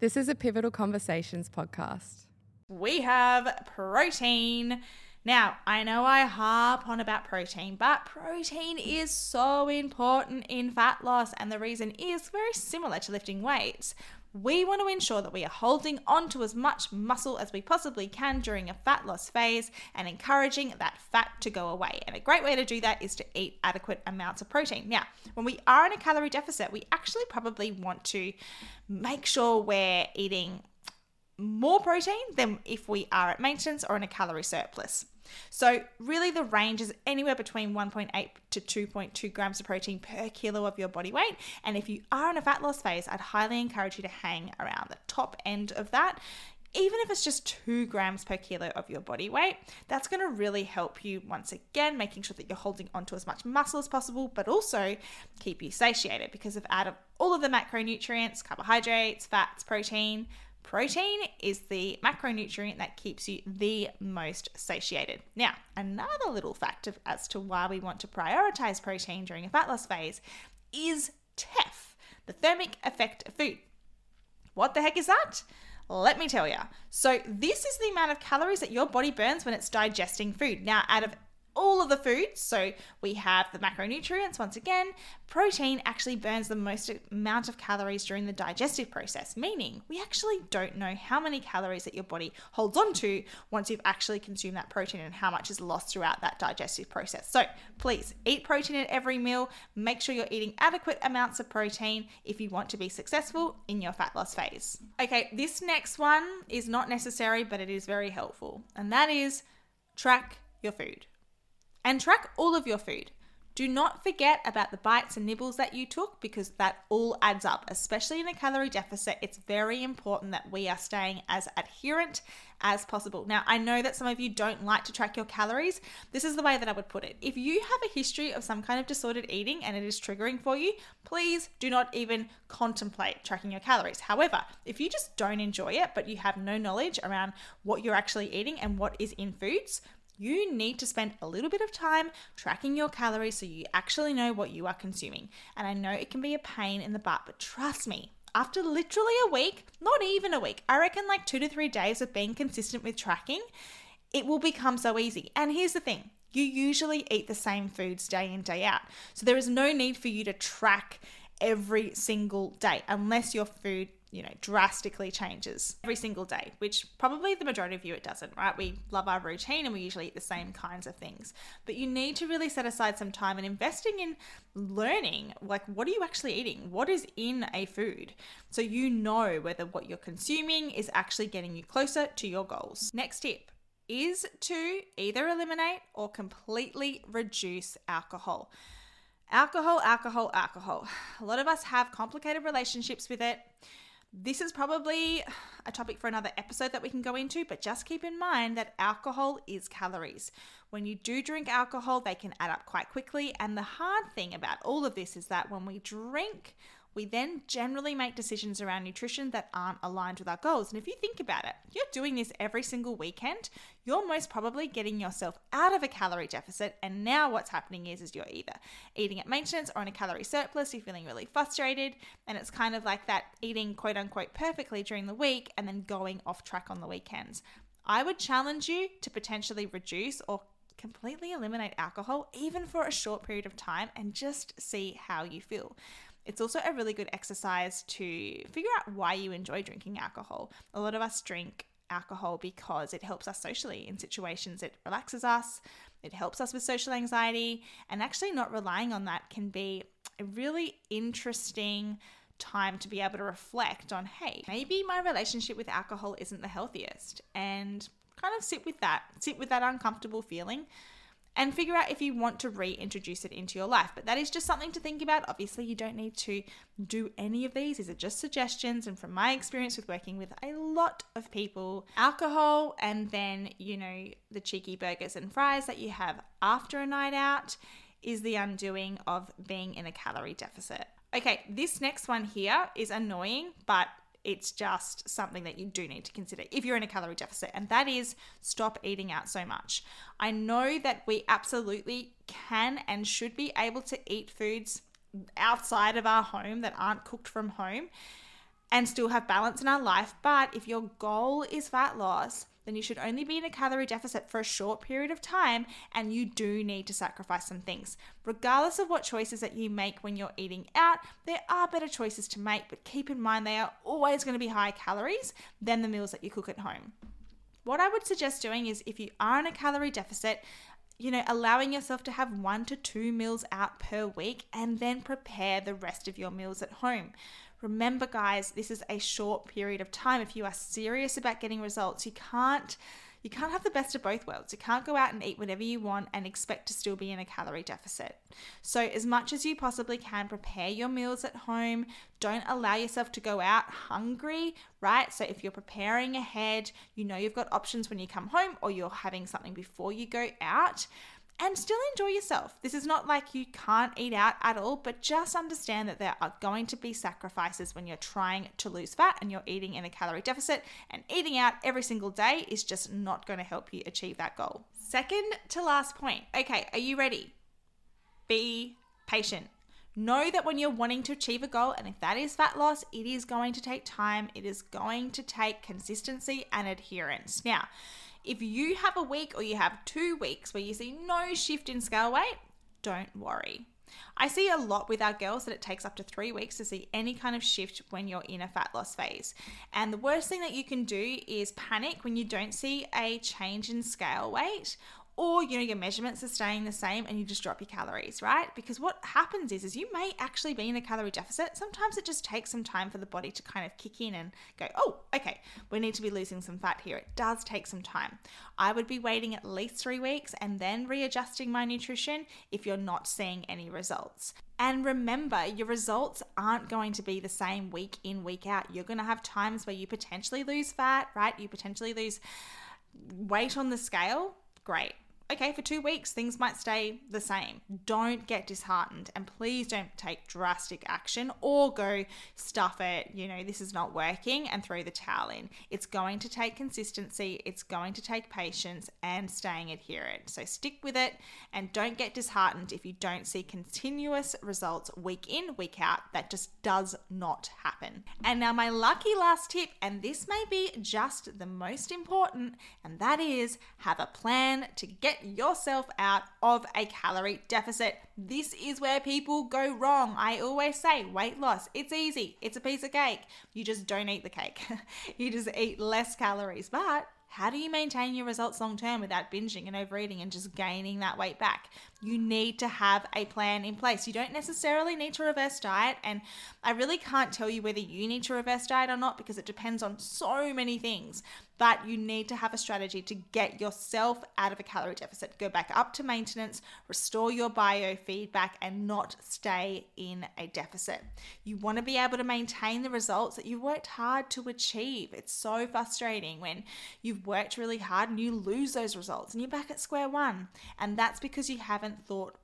This is a Pivotal Conversations podcast. We have protein. Now, I know I harp on about protein, but protein is so important in fat loss, and the reason is very similar to lifting weights. We want to ensure that we are holding on to as much muscle as we possibly can during a fat loss phase and encouraging that fat to go away. And a great way to do that is to eat adequate amounts of protein. Now, when we are in a calorie deficit, we actually probably want to make sure we're eating more protein than if we are at maintenance or in a calorie surplus. So, really, the range is anywhere between 1.8 to 2.2 grams of protein per kilo of your body weight. And if you are in a fat loss phase, I'd highly encourage you to hang around the top end of that. Even if it's just two grams per kilo of your body weight, that's going to really help you once again, making sure that you're holding onto as much muscle as possible, but also keep you satiated because of out of all of the macronutrients, carbohydrates, fats, protein, Protein is the macronutrient that keeps you the most satiated. Now, another little fact of, as to why we want to prioritize protein during a fat loss phase is TEF, the thermic effect of food. What the heck is that? Let me tell you. So, this is the amount of calories that your body burns when it's digesting food. Now, out of all of the foods. So we have the macronutrients once again. Protein actually burns the most amount of calories during the digestive process, meaning we actually don't know how many calories that your body holds on to once you've actually consumed that protein and how much is lost throughout that digestive process. So please eat protein at every meal. Make sure you're eating adequate amounts of protein if you want to be successful in your fat loss phase. Okay, this next one is not necessary, but it is very helpful, and that is track your food and track all of your food. Do not forget about the bites and nibbles that you took because that all adds up, especially in a calorie deficit. It's very important that we are staying as adherent as possible. Now, I know that some of you don't like to track your calories. This is the way that I would put it. If you have a history of some kind of disordered eating and it is triggering for you, please do not even contemplate tracking your calories. However, if you just don't enjoy it, but you have no knowledge around what you're actually eating and what is in foods, you need to spend a little bit of time tracking your calories so you actually know what you are consuming. And I know it can be a pain in the butt, but trust me, after literally a week, not even a week, I reckon like two to three days of being consistent with tracking, it will become so easy. And here's the thing you usually eat the same foods day in, day out. So there is no need for you to track every single day unless your food you know, drastically changes every single day, which probably the majority of you it doesn't, right? We love our routine and we usually eat the same kinds of things. But you need to really set aside some time and investing in learning like what are you actually eating? What is in a food? So you know whether what you're consuming is actually getting you closer to your goals. Next tip is to either eliminate or completely reduce alcohol. Alcohol, alcohol, alcohol. A lot of us have complicated relationships with it. This is probably a topic for another episode that we can go into, but just keep in mind that alcohol is calories. When you do drink alcohol, they can add up quite quickly. And the hard thing about all of this is that when we drink, we then generally make decisions around nutrition that aren't aligned with our goals. And if you think about it, you're doing this every single weekend, you're most probably getting yourself out of a calorie deficit. And now what's happening is, is you're either eating at maintenance or in a calorie surplus, you're feeling really frustrated. And it's kind of like that eating quote unquote perfectly during the week and then going off track on the weekends. I would challenge you to potentially reduce or completely eliminate alcohol, even for a short period of time, and just see how you feel. It's also a really good exercise to figure out why you enjoy drinking alcohol. A lot of us drink alcohol because it helps us socially in situations, it relaxes us, it helps us with social anxiety, and actually not relying on that can be a really interesting time to be able to reflect on hey, maybe my relationship with alcohol isn't the healthiest, and kind of sit with that, sit with that uncomfortable feeling and figure out if you want to reintroduce it into your life. But that is just something to think about. Obviously, you don't need to do any of these. These are just suggestions. And from my experience with working with a lot of people, alcohol and then, you know, the cheeky burgers and fries that you have after a night out is the undoing of being in a calorie deficit. Okay, this next one here is annoying, but it's just something that you do need to consider if you're in a calorie deficit, and that is stop eating out so much. I know that we absolutely can and should be able to eat foods outside of our home that aren't cooked from home. and still have balance in our life. But if your goal is fat loss, then you should only be in a calorie deficit for a short period of time and you do need to sacrifice some things. Regardless of what choices that you make when you're eating out, there are better choices to make, but keep in mind they are always going to be higher calories than the meals that you cook at home. What I would suggest doing is if you are in a calorie deficit, you know, allowing yourself to have one to two meals out per week and then prepare the rest of your meals at home. Remember, guys, this is a short period of time. If you are serious about getting results, you can't you can't have the best of both worlds. You can't go out and eat whatever you want and expect to still be in a calorie deficit. So, as much as you possibly can, prepare your meals at home. Don't allow yourself to go out hungry, right? So, if you're preparing ahead, you know you've got options when you come home or you're having something before you go out and still enjoy yourself. This is not like you can't eat out at all, but just understand that there are going to be sacrifices when you're trying to lose fat and you're eating in a calorie deficit, and eating out every single day is just not going to help you achieve that goal. Second to last point. Okay, are you ready? Be patient. Know that when you're wanting to achieve a goal, and if that is fat loss, it is going to take time, it is going to take consistency and adherence. Now, if you have a week or you have two weeks where you see no shift in scale weight, don't worry. I see a lot with our girls that it takes up to three weeks to see any kind of shift when you're in a fat loss phase. And the worst thing that you can do is panic when you don't see a change in scale weight or you know your measurements are staying the same and you just drop your calories right because what happens is is you may actually be in a calorie deficit sometimes it just takes some time for the body to kind of kick in and go oh okay we need to be losing some fat here it does take some time i would be waiting at least three weeks and then readjusting my nutrition if you're not seeing any results and remember, your results aren't going to be the same week in, week out. You're going to have times where you potentially lose fat, right? You potentially lose weight on the scale. Great okay, for two weeks, things might stay the same. Don't get disheartened and please don't take drastic action or go stuff it, you know, this is not working and throw the towel in. It's going to take consistency, it's going to take patience and staying adherent. So stick with it and don't get disheartened if you don't see continuous results week in, week out. That just does not happen. And now, my lucky last tip, and this may be just the most important, and that is have a plan to get yourself out of a calorie deficit. This is where people go wrong. I always say weight loss, it's easy, it's a piece of cake. You just don't eat the cake, you just eat less calories. But how do you maintain your results long term without binging and overeating and just gaining that weight back? You need to have a plan in place. You don't necessarily need to reverse diet. And I really can't tell you whether you need to reverse diet or not because it depends on so many things but you need to have a strategy to get yourself out of a calorie deficit, go back up to maintenance, restore your biofeedback, and not stay in a deficit. You want to be able to maintain the results that you've worked hard to achieve. It's so frustrating when you've worked really hard and you lose those results and you're back at square one. And that's because you haven't thought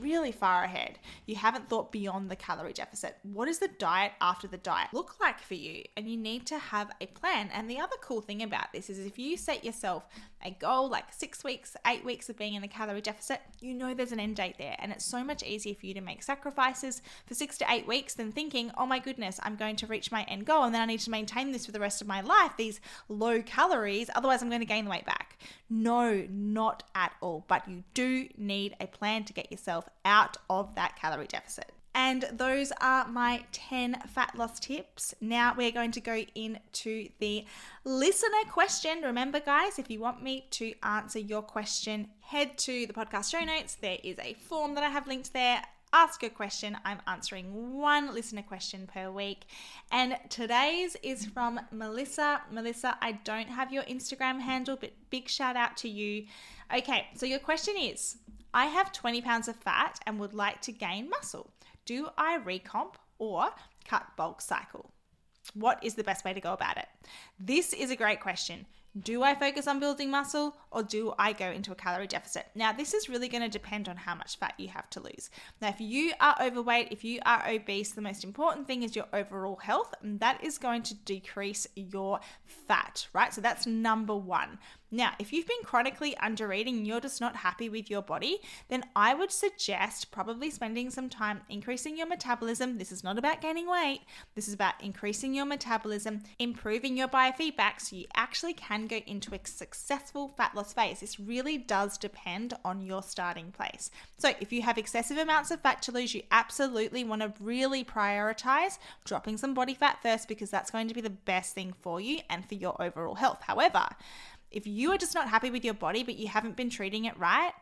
really far ahead. You haven't thought beyond the calorie deficit. What does the diet after the diet look like for you? And you need to have a plan. And the other cool thing about this is if you set yourself a goal like six weeks, eight weeks of being in a calorie deficit, you know there's an end date there. And it's so much easier for you to make sacrifices for six to eight weeks than thinking, oh my goodness, I'm going to reach my end goal and then I need to maintain this for the rest of my life, these low calories, otherwise I'm going to gain the weight back. No, not at all. But you do need a plan to get yourself out of that calorie deficit. And those are my 10 fat loss tips. Now we're going to go into the listener question. Remember, guys, if you want me to answer your question, head to the podcast show notes. There is a form that I have linked there. Ask a question. I'm answering one listener question per week. And today's is from Melissa. Melissa, I don't have your Instagram handle, but big shout out to you. Okay, so your question is I have 20 pounds of fat and would like to gain muscle. Do I recomp or cut bulk cycle? What is the best way to go about it? This is a great question. Do I focus on building muscle or do I go into a calorie deficit? Now, this is really going to depend on how much fat you have to lose. Now, if you are overweight, if you are obese, the most important thing is your overall health, and that is going to decrease your fat, right? So that's number one. Now, if you've been chronically under eating you're just not happy with your body, then I would suggest probably spending some time increasing your metabolism. This is not about gaining weight, this is about increasing your metabolism, improving your biofeedback so you actually can go into a successful fat loss phase. This really does depend on your starting place. So, if you have excessive amounts of fat to lose, you absolutely want to really prioritize dropping some body fat first because that's going to be the best thing for you and for your overall health. However, if you are just not happy with your body, but you haven't been treating it right,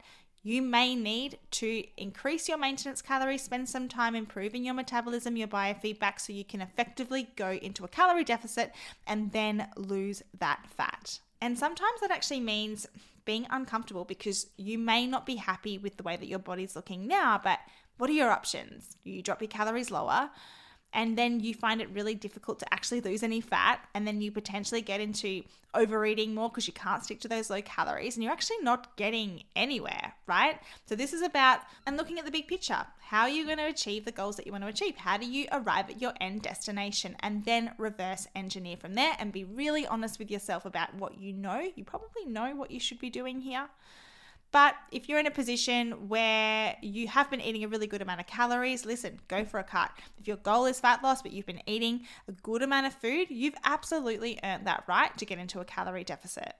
you may need to increase your maintenance calories, spend some time improving your metabolism, your biofeedback, so you can effectively go into a calorie deficit and then lose that fat. And sometimes that actually means being uncomfortable because you may not be happy with the way that your body's looking now, but what are your options? You drop your calories lower and then you find it really difficult to actually lose any fat and then you potentially get into overeating more because you can't stick to those low calories and you're actually not getting anywhere right? So this is about and looking at the big picture how are you going to achieve the goals that you want to achieve? How do you arrive at your end destination? And then reverse engineer from there and be really honest with yourself about what you know. You probably know what you should be doing here but if you're in a position where you have been eating a really good amount of calories, listen, go for a cut. If your goal is fat loss, but you've been eating a good amount of food, you've absolutely earned that right to get into a calorie deficit.